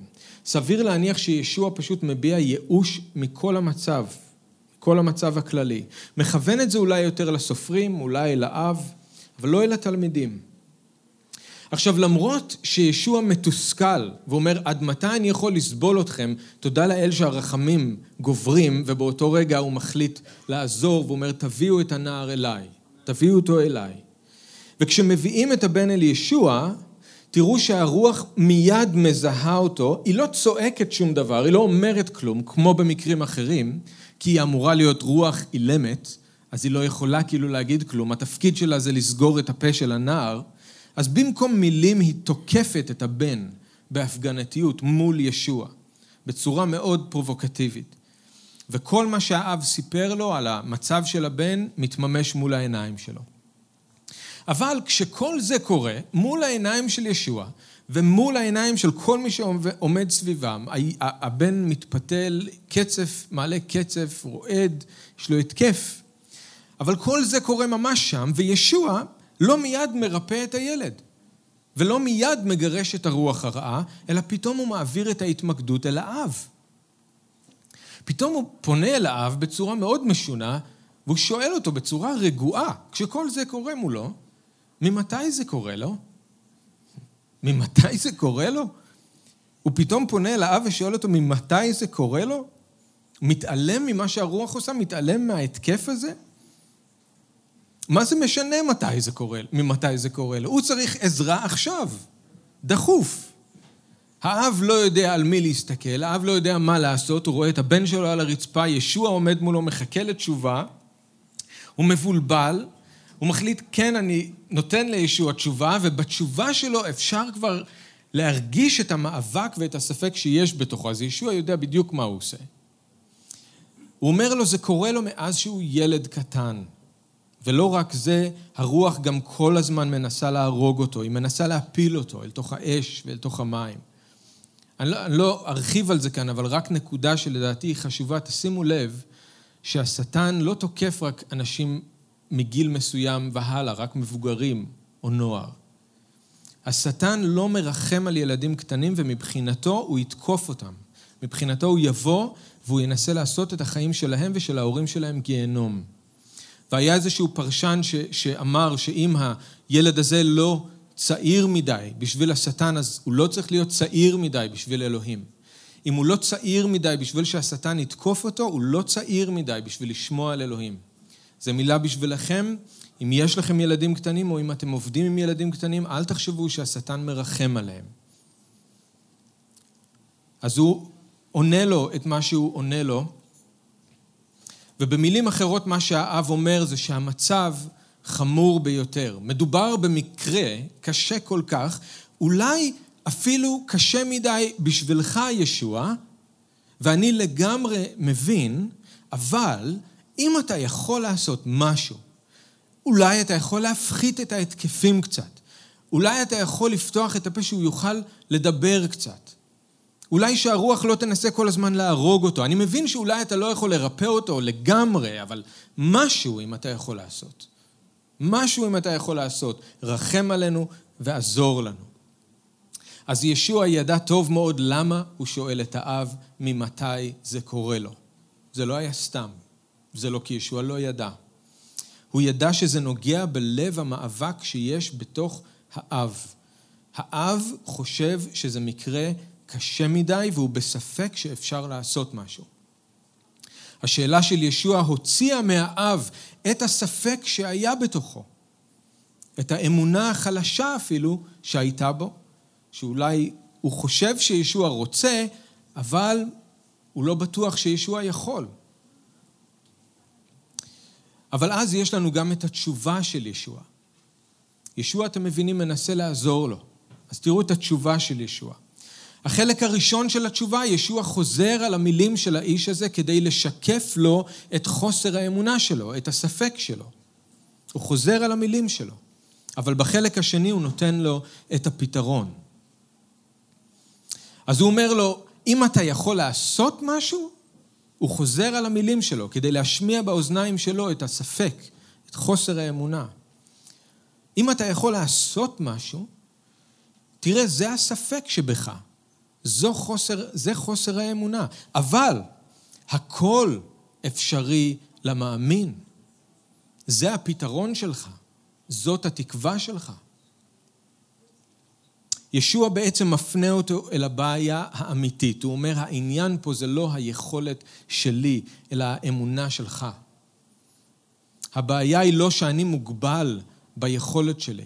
סביר להניח שישוע פשוט מביע ייאוש מכל המצב, כל המצב הכללי. מכוון את זה אולי יותר לסופרים, אולי אל האב, אבל לא אל התלמידים. עכשיו, למרות שישוע מתוסכל ואומר, עד מתי אני יכול לסבול אתכם, תודה לאל שהרחמים גוברים, ובאותו רגע הוא מחליט לעזור ואומר, תביאו את הנער אליי, תביאו אותו אליי. וכשמביאים את הבן אל ישוע, תראו שהרוח מיד מזהה אותו, היא לא צועקת שום דבר, היא לא אומרת כלום, כמו במקרים אחרים, כי היא אמורה להיות רוח אילמת, אז היא לא יכולה כאילו להגיד כלום, התפקיד שלה זה לסגור את הפה של הנער, אז במקום מילים היא תוקפת את הבן בהפגנתיות מול ישוע, בצורה מאוד פרובוקטיבית. וכל מה שהאב סיפר לו על המצב של הבן מתממש מול העיניים שלו. אבל כשכל זה קורה מול העיניים של ישוע ומול העיניים של כל מי שעומד סביבם, הבן מתפתל, קצף, מעלה קצף, רועד, יש לו התקף. אבל כל זה קורה ממש שם, וישוע לא מיד מרפא את הילד, ולא מיד מגרש את הרוח הרעה, אלא פתאום הוא מעביר את ההתמקדות אל האב. פתאום הוא פונה אל האב בצורה מאוד משונה, והוא שואל אותו בצורה רגועה, כשכל זה קורה מולו, ממתי זה קורה לו? ממתי זה קורה לו? הוא פתאום פונה אל האב ושואל אותו, ממתי זה קורה לו? מתעלם ממה שהרוח עושה? מתעלם מההתקף הזה? מה זה משנה מתי זה קורה, ממתי זה קורה לו? הוא צריך עזרה עכשיו, דחוף. האב לא יודע על מי להסתכל, האב לא יודע מה לעשות, הוא רואה את הבן שלו על הרצפה, ישוע עומד מולו, מחכה לתשובה, הוא מבולבל, הוא מחליט, כן, אני נותן לישוע תשובה, ובתשובה שלו אפשר כבר להרגיש את המאבק ואת הספק שיש בתוכו. אז ישוע יודע בדיוק מה הוא עושה. הוא אומר לו, זה קורה לו מאז שהוא ילד קטן. ולא רק זה, הרוח גם כל הזמן מנסה להרוג אותו, היא מנסה להפיל אותו אל תוך האש ואל תוך המים. אני לא, אני לא ארחיב על זה כאן, אבל רק נקודה שלדעתי היא חשובה, תשימו לב שהשטן לא תוקף רק אנשים מגיל מסוים והלאה, רק מבוגרים או נוער. השטן לא מרחם על ילדים קטנים ומבחינתו הוא יתקוף אותם. מבחינתו הוא יבוא והוא ינסה לעשות את החיים שלהם ושל ההורים שלהם גיהנום. והיה איזשהו פרשן ש, שאמר שאם הילד הזה לא צעיר מדי בשביל השטן, אז הוא לא צריך להיות צעיר מדי בשביל אלוהים. אם הוא לא צעיר מדי בשביל שהשטן יתקוף אותו, הוא לא צעיר מדי בשביל לשמוע על אלוהים. זו מילה בשבילכם, אם יש לכם ילדים קטנים או אם אתם עובדים עם ילדים קטנים, אל תחשבו שהשטן מרחם עליהם. אז הוא עונה לו את מה שהוא עונה לו, ובמילים אחרות מה שהאב אומר זה שהמצב חמור ביותר. מדובר במקרה קשה כל כך, אולי אפילו קשה מדי בשבילך, ישוע, ואני לגמרי מבין, אבל אם אתה יכול לעשות משהו, אולי אתה יכול להפחית את ההתקפים קצת, אולי אתה יכול לפתוח את הפה שהוא יוכל לדבר קצת. אולי שהרוח לא תנסה כל הזמן להרוג אותו. אני מבין שאולי אתה לא יכול לרפא אותו לגמרי, אבל משהו אם אתה יכול לעשות. משהו אם אתה יכול לעשות. רחם עלינו ועזור לנו. אז ישוע ידע טוב מאוד למה הוא שואל את האב ממתי זה קורה לו. זה לא היה סתם, זה לא כי ישוע לא ידע. הוא ידע שזה נוגע בלב המאבק שיש בתוך האב. האב חושב שזה מקרה קשה מדי והוא בספק שאפשר לעשות משהו. השאלה של ישוע הוציאה מהאב את הספק שהיה בתוכו, את האמונה החלשה אפילו שהייתה בו, שאולי הוא חושב שישוע רוצה, אבל הוא לא בטוח שישוע יכול. אבל אז יש לנו גם את התשובה של ישוע. ישוע, אתם מבינים, מנסה לעזור לו. אז תראו את התשובה של ישוע. החלק הראשון של התשובה, ישוע חוזר על המילים של האיש הזה כדי לשקף לו את חוסר האמונה שלו, את הספק שלו. הוא חוזר על המילים שלו. אבל בחלק השני הוא נותן לו את הפתרון. אז הוא אומר לו, אם אתה יכול לעשות משהו, הוא חוזר על המילים שלו כדי להשמיע באוזניים שלו את הספק, את חוסר האמונה. אם אתה יכול לעשות משהו, תראה, זה הספק שבך. זו חוסר, זה חוסר האמונה. אבל הכל אפשרי למאמין. זה הפתרון שלך. זאת התקווה שלך. ישוע בעצם מפנה אותו אל הבעיה האמיתית. הוא אומר, העניין פה זה לא היכולת שלי, אלא האמונה שלך. הבעיה היא לא שאני מוגבל ביכולת שלי.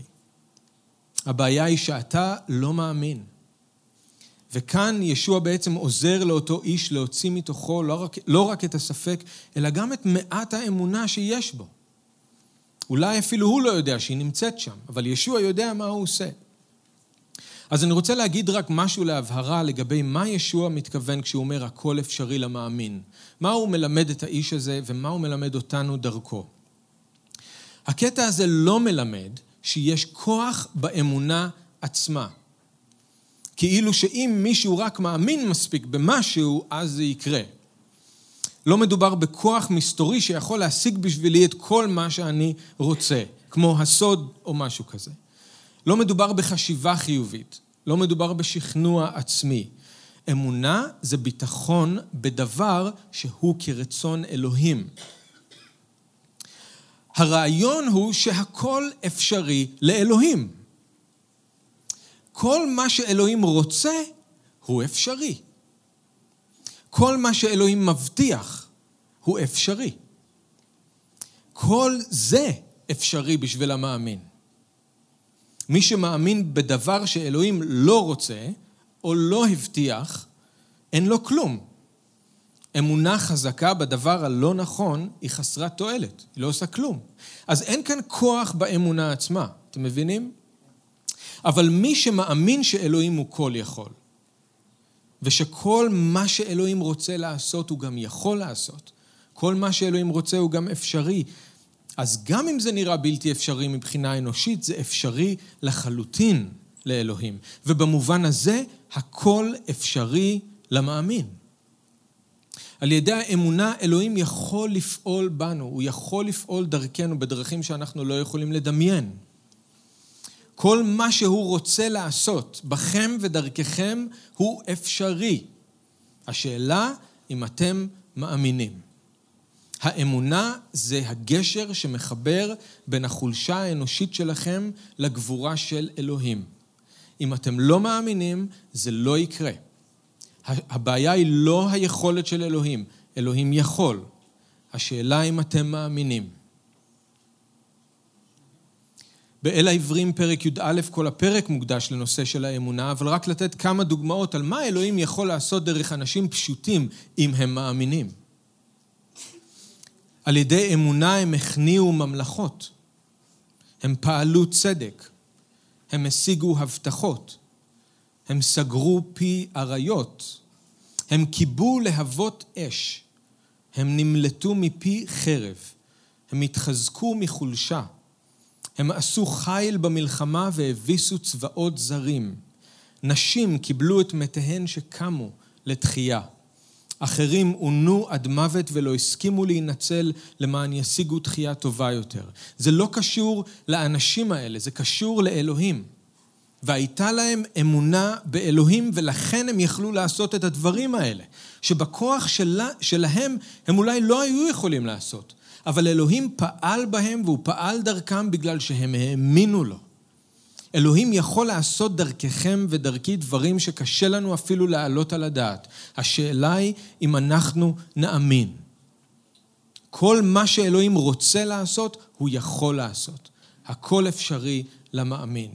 הבעיה היא שאתה לא מאמין. וכאן ישוע בעצם עוזר לאותו איש להוציא מתוכו לא רק, לא רק את הספק, אלא גם את מעט האמונה שיש בו. אולי אפילו הוא לא יודע שהיא נמצאת שם, אבל ישוע יודע מה הוא עושה. אז אני רוצה להגיד רק משהו להבהרה לגבי מה ישוע מתכוון כשהוא אומר הכל אפשרי למאמין. מה הוא מלמד את האיש הזה ומה הוא מלמד אותנו דרכו. הקטע הזה לא מלמד שיש כוח באמונה עצמה. כאילו שאם מישהו רק מאמין מספיק במשהו, אז זה יקרה. לא מדובר בכוח מסתורי שיכול להשיג בשבילי את כל מה שאני רוצה, כמו הסוד או משהו כזה. לא מדובר בחשיבה חיובית, לא מדובר בשכנוע עצמי. אמונה זה ביטחון בדבר שהוא כרצון אלוהים. הרעיון הוא שהכל אפשרי לאלוהים. כל מה שאלוהים רוצה הוא אפשרי. כל מה שאלוהים מבטיח הוא אפשרי. כל זה אפשרי בשביל המאמין. מי שמאמין בדבר שאלוהים לא רוצה או לא הבטיח, אין לו כלום. אמונה חזקה בדבר הלא נכון היא חסרת תועלת, היא לא עושה כלום. אז אין כאן כוח באמונה עצמה, אתם מבינים? אבל מי שמאמין שאלוהים הוא כל יכול, ושכל מה שאלוהים רוצה לעשות הוא גם יכול לעשות, כל מה שאלוהים רוצה הוא גם אפשרי, אז גם אם זה נראה בלתי אפשרי מבחינה אנושית, זה אפשרי לחלוטין לאלוהים. ובמובן הזה, הכל אפשרי למאמין. על ידי האמונה, אלוהים יכול לפעול בנו, הוא יכול לפעול דרכנו בדרכים שאנחנו לא יכולים לדמיין. כל מה שהוא רוצה לעשות בכם ודרככם הוא אפשרי. השאלה אם אתם מאמינים. האמונה זה הגשר שמחבר בין החולשה האנושית שלכם לגבורה של אלוהים. אם אתם לא מאמינים, זה לא יקרה. הבעיה היא לא היכולת של אלוהים, אלוהים יכול. השאלה אם אתם מאמינים. באל העברים פרק י"א, כל הפרק מוקדש לנושא של האמונה, אבל רק לתת כמה דוגמאות על מה אלוהים יכול לעשות דרך אנשים פשוטים אם הם מאמינים. על ידי אמונה הם הכניעו ממלכות, הם פעלו צדק, הם השיגו הבטחות, הם סגרו פי אריות, הם כיבו להבות אש, הם נמלטו מפי חרב, הם התחזקו מחולשה, הם עשו חיל במלחמה והביסו צבאות זרים. נשים קיבלו את מתיהן שקמו לתחייה. אחרים עונו עד מוות ולא הסכימו להינצל למען ישיגו תחייה טובה יותר. זה לא קשור לאנשים האלה, זה קשור לאלוהים. והייתה להם אמונה באלוהים ולכן הם יכלו לעשות את הדברים האלה, שבכוח שלה, שלהם הם אולי לא היו יכולים לעשות. אבל אלוהים פעל בהם והוא פעל דרכם בגלל שהם האמינו לו. אלוהים יכול לעשות דרככם ודרכי דברים שקשה לנו אפילו להעלות על הדעת. השאלה היא אם אנחנו נאמין. כל מה שאלוהים רוצה לעשות, הוא יכול לעשות. הכל אפשרי למאמין.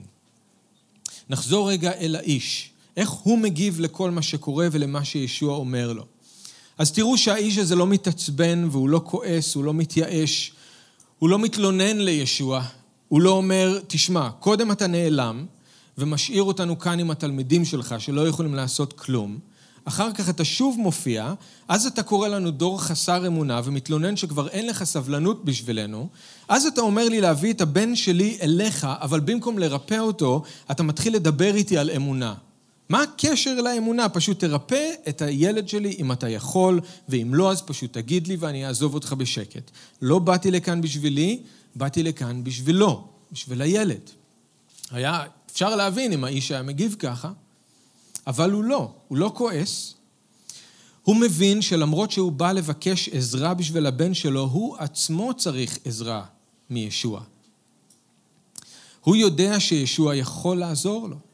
נחזור רגע אל האיש. איך הוא מגיב לכל מה שקורה ולמה שישוע אומר לו. אז תראו שהאיש הזה לא מתעצבן והוא לא כועס, הוא לא מתייאש, הוא לא מתלונן לישוע, הוא לא אומר, תשמע, קודם אתה נעלם ומשאיר אותנו כאן עם התלמידים שלך שלא יכולים לעשות כלום, אחר כך אתה שוב מופיע, אז אתה קורא לנו דור חסר אמונה ומתלונן שכבר אין לך סבלנות בשבילנו, אז אתה אומר לי להביא את הבן שלי אליך, אבל במקום לרפא אותו, אתה מתחיל לדבר איתי על אמונה. מה הקשר לאמונה? פשוט תרפא את הילד שלי אם אתה יכול, ואם לא, אז פשוט תגיד לי ואני אעזוב אותך בשקט. לא באתי לכאן בשבילי, באתי לכאן בשבילו, בשביל הילד. היה, אפשר להבין אם האיש היה מגיב ככה, אבל הוא לא, הוא לא כועס. הוא מבין שלמרות שהוא בא לבקש עזרה בשביל הבן שלו, הוא עצמו צריך עזרה מישוע. הוא יודע שישוע יכול לעזור לו.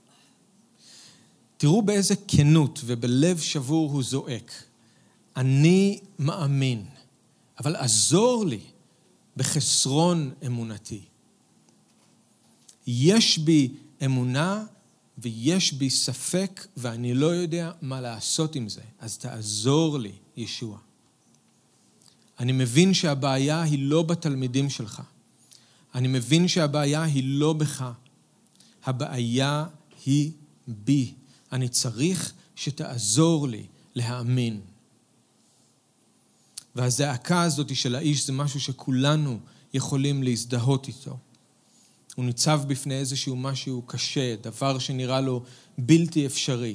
תראו באיזה כנות ובלב שבור הוא זועק. אני מאמין, אבל עזור לי בחסרון אמונתי. יש בי אמונה ויש בי ספק ואני לא יודע מה לעשות עם זה, אז תעזור לי, ישוע. אני מבין שהבעיה היא לא בתלמידים שלך. אני מבין שהבעיה היא לא בך. הבעיה היא בי. אני צריך שתעזור לי להאמין. והזעקה הזאת של האיש זה משהו שכולנו יכולים להזדהות איתו. הוא ניצב בפני איזשהו משהו קשה, דבר שנראה לו בלתי אפשרי.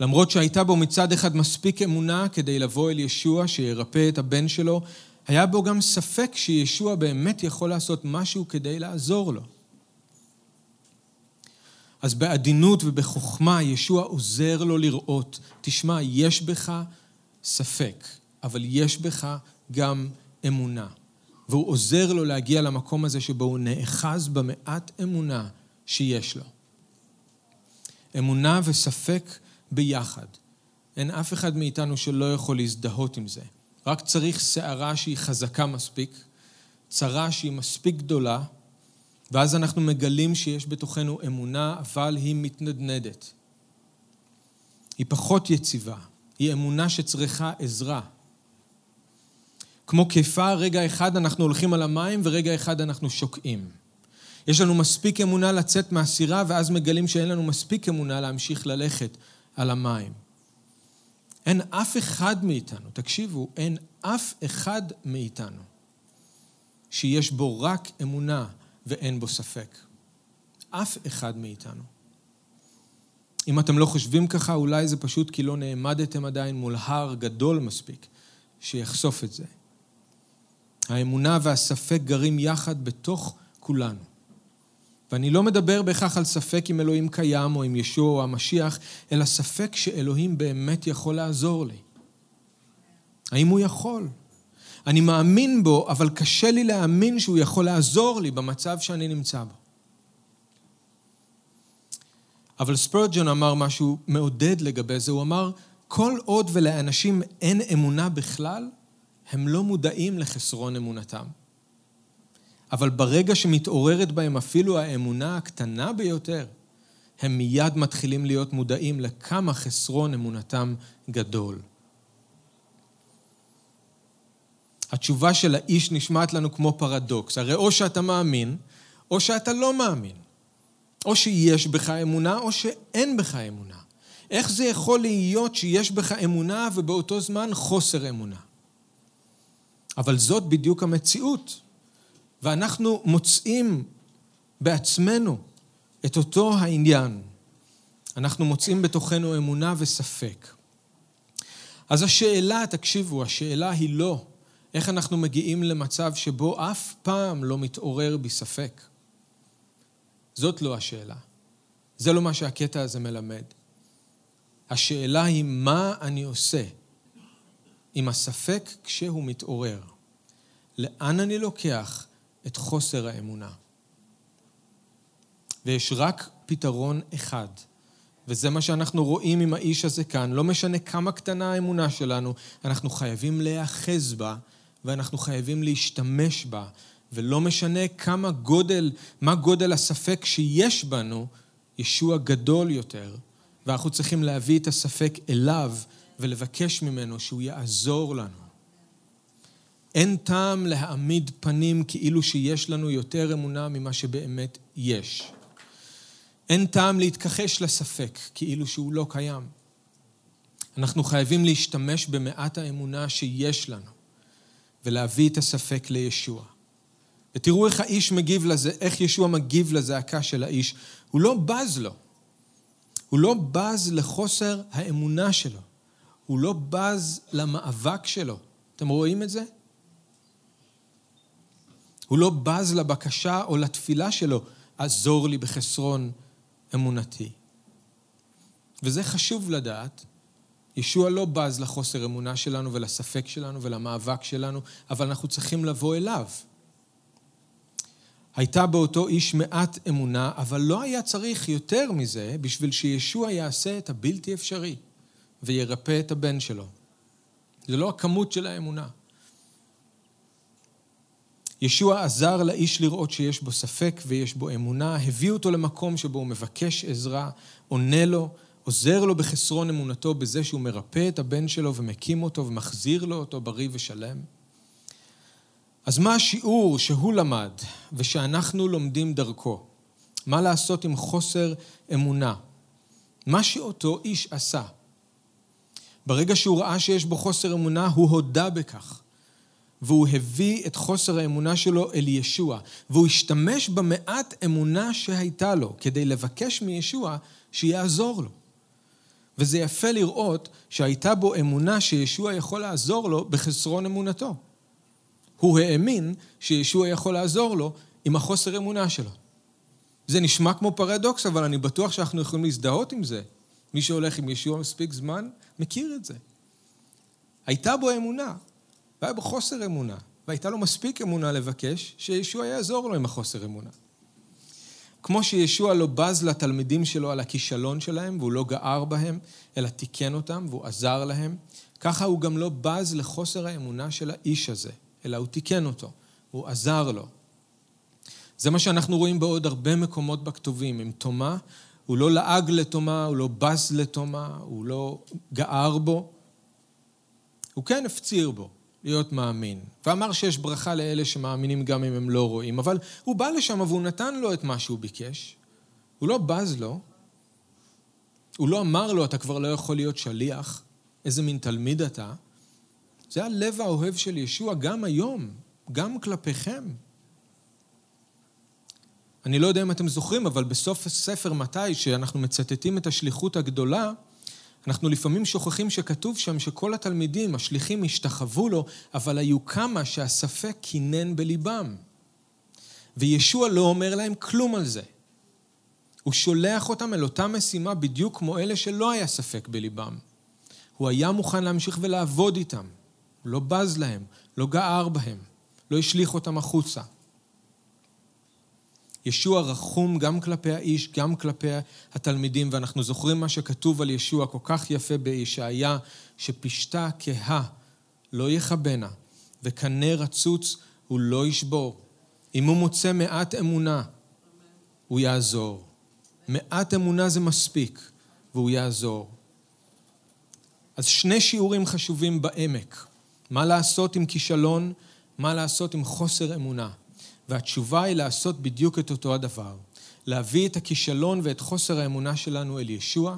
למרות שהייתה בו מצד אחד מספיק אמונה כדי לבוא אל ישוע שירפא את הבן שלו, היה בו גם ספק שישוע באמת יכול לעשות משהו כדי לעזור לו. אז בעדינות ובחוכמה ישוע עוזר לו לראות, תשמע, יש בך ספק, אבל יש בך גם אמונה. והוא עוזר לו להגיע למקום הזה שבו הוא נאחז במעט אמונה שיש לו. אמונה וספק ביחד. אין אף אחד מאיתנו שלא יכול להזדהות עם זה. רק צריך סערה שהיא חזקה מספיק, צרה שהיא מספיק גדולה, ואז אנחנו מגלים שיש בתוכנו אמונה, אבל היא מתנדנדת. היא פחות יציבה, היא אמונה שצריכה עזרה. כמו כיפה, רגע אחד אנחנו הולכים על המים ורגע אחד אנחנו שוקעים. יש לנו מספיק אמונה לצאת מהסירה, ואז מגלים שאין לנו מספיק אמונה להמשיך ללכת על המים. אין אף אחד מאיתנו, תקשיבו, אין אף אחד מאיתנו שיש בו רק אמונה ואין בו ספק. אף אחד מאיתנו. אם אתם לא חושבים ככה, אולי זה פשוט כי לא נעמדתם עדיין מול הר גדול מספיק שיחשוף את זה. האמונה והספק גרים יחד בתוך כולנו. ואני לא מדבר בהכרח על ספק אם אלוהים קיים או אם ישוע או המשיח, אלא ספק שאלוהים באמת יכול לעזור לי. האם הוא יכול? אני מאמין בו, אבל קשה לי להאמין שהוא יכול לעזור לי במצב שאני נמצא בו. אבל ספרג'ון אמר משהו מעודד לגבי זה, הוא אמר, כל עוד ולאנשים אין אמונה בכלל, הם לא מודעים לחסרון אמונתם. אבל ברגע שמתעוררת בהם אפילו האמונה הקטנה ביותר, הם מיד מתחילים להיות מודעים לכמה חסרון אמונתם גדול. התשובה של האיש נשמעת לנו כמו פרדוקס. הרי או שאתה מאמין, או שאתה לא מאמין. או שיש בך אמונה, או שאין בך אמונה. איך זה יכול להיות שיש בך אמונה ובאותו זמן חוסר אמונה? אבל זאת בדיוק המציאות. ואנחנו מוצאים בעצמנו את אותו העניין. אנחנו מוצאים בתוכנו אמונה וספק. אז השאלה, תקשיבו, השאלה היא לא איך אנחנו מגיעים למצב שבו אף פעם לא מתעורר בי ספק. זאת לא השאלה. זה לא מה שהקטע הזה מלמד. השאלה היא מה אני עושה עם הספק כשהוא מתעורר. לאן אני לוקח את חוסר האמונה? ויש רק פתרון אחד, וזה מה שאנחנו רואים עם האיש הזה כאן. לא משנה כמה קטנה האמונה שלנו, אנחנו חייבים להיאחז בה, ואנחנו חייבים להשתמש בה, ולא משנה כמה גודל, מה גודל הספק שיש בנו, ישוע גדול יותר, ואנחנו צריכים להביא את הספק אליו ולבקש ממנו שהוא יעזור לנו. אין טעם להעמיד פנים כאילו שיש לנו יותר אמונה ממה שבאמת יש. אין טעם להתכחש לספק כאילו שהוא לא קיים. אנחנו חייבים להשתמש במעט האמונה שיש לנו ולהביא את הספק לישוע. ותראו איך האיש מגיב לזה, איך ישוע מגיב לזעקה של האיש. הוא לא בז לו. הוא לא בז לחוסר האמונה שלו. הוא לא בז למאבק שלו. אתם רואים את זה? הוא לא בז לבקשה או לתפילה שלו, עזור לי בחסרון אמונתי. וזה חשוב לדעת. ישוע לא בז לחוסר אמונה שלנו ולספק שלנו ולמאבק שלנו, אבל אנחנו צריכים לבוא אליו. הייתה באותו איש מעט אמונה, אבל לא היה צריך יותר מזה בשביל שישוע יעשה את הבלתי אפשרי וירפא את הבן שלו. זה לא הכמות של האמונה. ישוע עזר לאיש לראות שיש בו ספק ויש בו אמונה, הביא אותו למקום שבו הוא מבקש עזרה, עונה לו, עוזר לו בחסרון אמונתו בזה שהוא מרפא את הבן שלו ומקים אותו ומחזיר לו אותו בריא ושלם. אז מה השיעור שהוא למד ושאנחנו לומדים דרכו? מה לעשות עם חוסר אמונה? מה שאותו איש עשה. ברגע שהוא ראה שיש בו חוסר אמונה, הוא הודה בכך. והוא הביא את חוסר האמונה שלו אל ישוע, והוא השתמש במעט אמונה שהייתה לו כדי לבקש מישוע שיעזור לו. וזה יפה לראות שהייתה בו אמונה שישוע יכול לעזור לו בחסרון אמונתו. הוא האמין שישוע יכול לעזור לו עם החוסר אמונה שלו. זה נשמע כמו פרדוקס, אבל אני בטוח שאנחנו יכולים להזדהות עם זה. מי שהולך עם ישוע מספיק זמן, מכיר את זה. הייתה בו אמונה, והיה בו חוסר אמונה, והייתה לו מספיק אמונה לבקש שישוע יעזור לו עם החוסר אמונה. כמו שישוע לא בז לתלמידים שלו על הכישלון שלהם, והוא לא גער בהם, אלא תיקן אותם והוא עזר להם, ככה הוא גם לא בז לחוסר האמונה של האיש הזה, אלא הוא תיקן אותו, הוא עזר לו. זה מה שאנחנו רואים בעוד הרבה מקומות בכתובים. עם תומה, הוא לא לעג לתומה, הוא לא בז לתומה, הוא לא גער בו. הוא כן הפציר בו, להיות מאמין. ואמר שיש ברכה לאלה שמאמינים גם אם הם לא רואים, אבל הוא בא לשם והוא נתן לו את מה שהוא ביקש. הוא לא בז לו. הוא לא אמר לו, אתה כבר לא יכול להיות שליח, איזה מין תלמיד אתה. זה הלב האוהב של ישוע גם היום, גם כלפיכם. אני לא יודע אם אתם זוכרים, אבל בסוף הספר מתי, שאנחנו מצטטים את השליחות הגדולה, אנחנו לפעמים שוכחים שכתוב שם שכל התלמידים, השליחים, השתחוו לו, אבל היו כמה שהספק קינן בליבם. וישוע לא אומר להם כלום על זה. הוא שולח אותם אל אותה משימה בדיוק כמו אלה שלא היה ספק בליבם. הוא היה מוכן להמשיך ולעבוד איתם. הוא לא בז להם, לא גער בהם, לא השליך אותם החוצה. ישוע רחום גם כלפי האיש, גם כלפי התלמידים, ואנחנו זוכרים מה שכתוב על ישוע כל כך יפה בישעיה, שפשתה כהה לא יכבנה, וקנה רצוץ הוא לא ישבור. אם הוא מוצא מעט אמונה, הוא יעזור. מעט אמונה זה מספיק, והוא יעזור. אז שני שיעורים חשובים בעמק. מה לעשות עם כישלון, מה לעשות עם חוסר אמונה. והתשובה היא לעשות בדיוק את אותו הדבר. להביא את הכישלון ואת חוסר האמונה שלנו אל ישוע,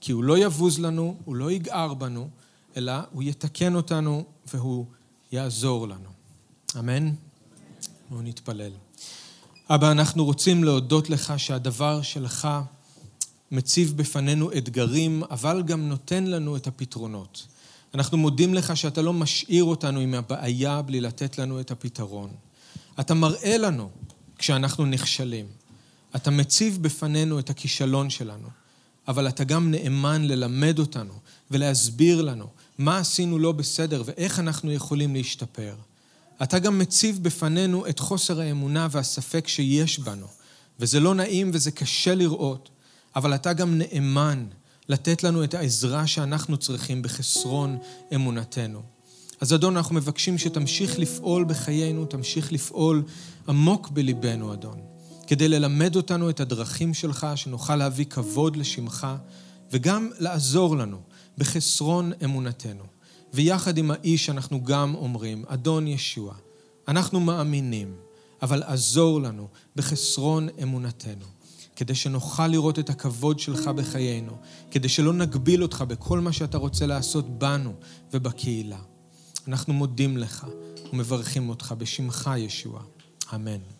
כי הוא לא יבוז לנו, הוא לא יגער בנו, אלא הוא יתקן אותנו והוא יעזור לנו. אמן? בואו נתפלל. אבא, אנחנו רוצים להודות לך שהדבר שלך מציב בפנינו אתגרים, אבל גם נותן לנו את הפתרונות. אנחנו מודים לך שאתה לא משאיר אותנו עם הבעיה בלי לתת לנו את הפתרון. אתה מראה לנו כשאנחנו נכשלים. אתה מציב בפנינו את הכישלון שלנו, אבל אתה גם נאמן ללמד אותנו ולהסביר לנו מה עשינו לא בסדר ואיך אנחנו יכולים להשתפר. אתה גם מציב בפנינו את חוסר האמונה והספק שיש בנו, וזה לא נעים וזה קשה לראות, אבל אתה גם נאמן לתת לנו את העזרה שאנחנו צריכים בחסרון אמונתנו. אז אדון, אנחנו מבקשים שתמשיך לפעול בחיינו, תמשיך לפעול עמוק בליבנו, אדון, כדי ללמד אותנו את הדרכים שלך, שנוכל להביא כבוד לשמך, וגם לעזור לנו בחסרון אמונתנו. ויחד עם האיש אנחנו גם אומרים, אדון ישוע, אנחנו מאמינים, אבל עזור לנו בחסרון אמונתנו. כדי שנוכל לראות את הכבוד שלך בחיינו, כדי שלא נגביל אותך בכל מה שאתה רוצה לעשות בנו ובקהילה. אנחנו מודים לך ומברכים אותך בשמך, ישוע. אמן.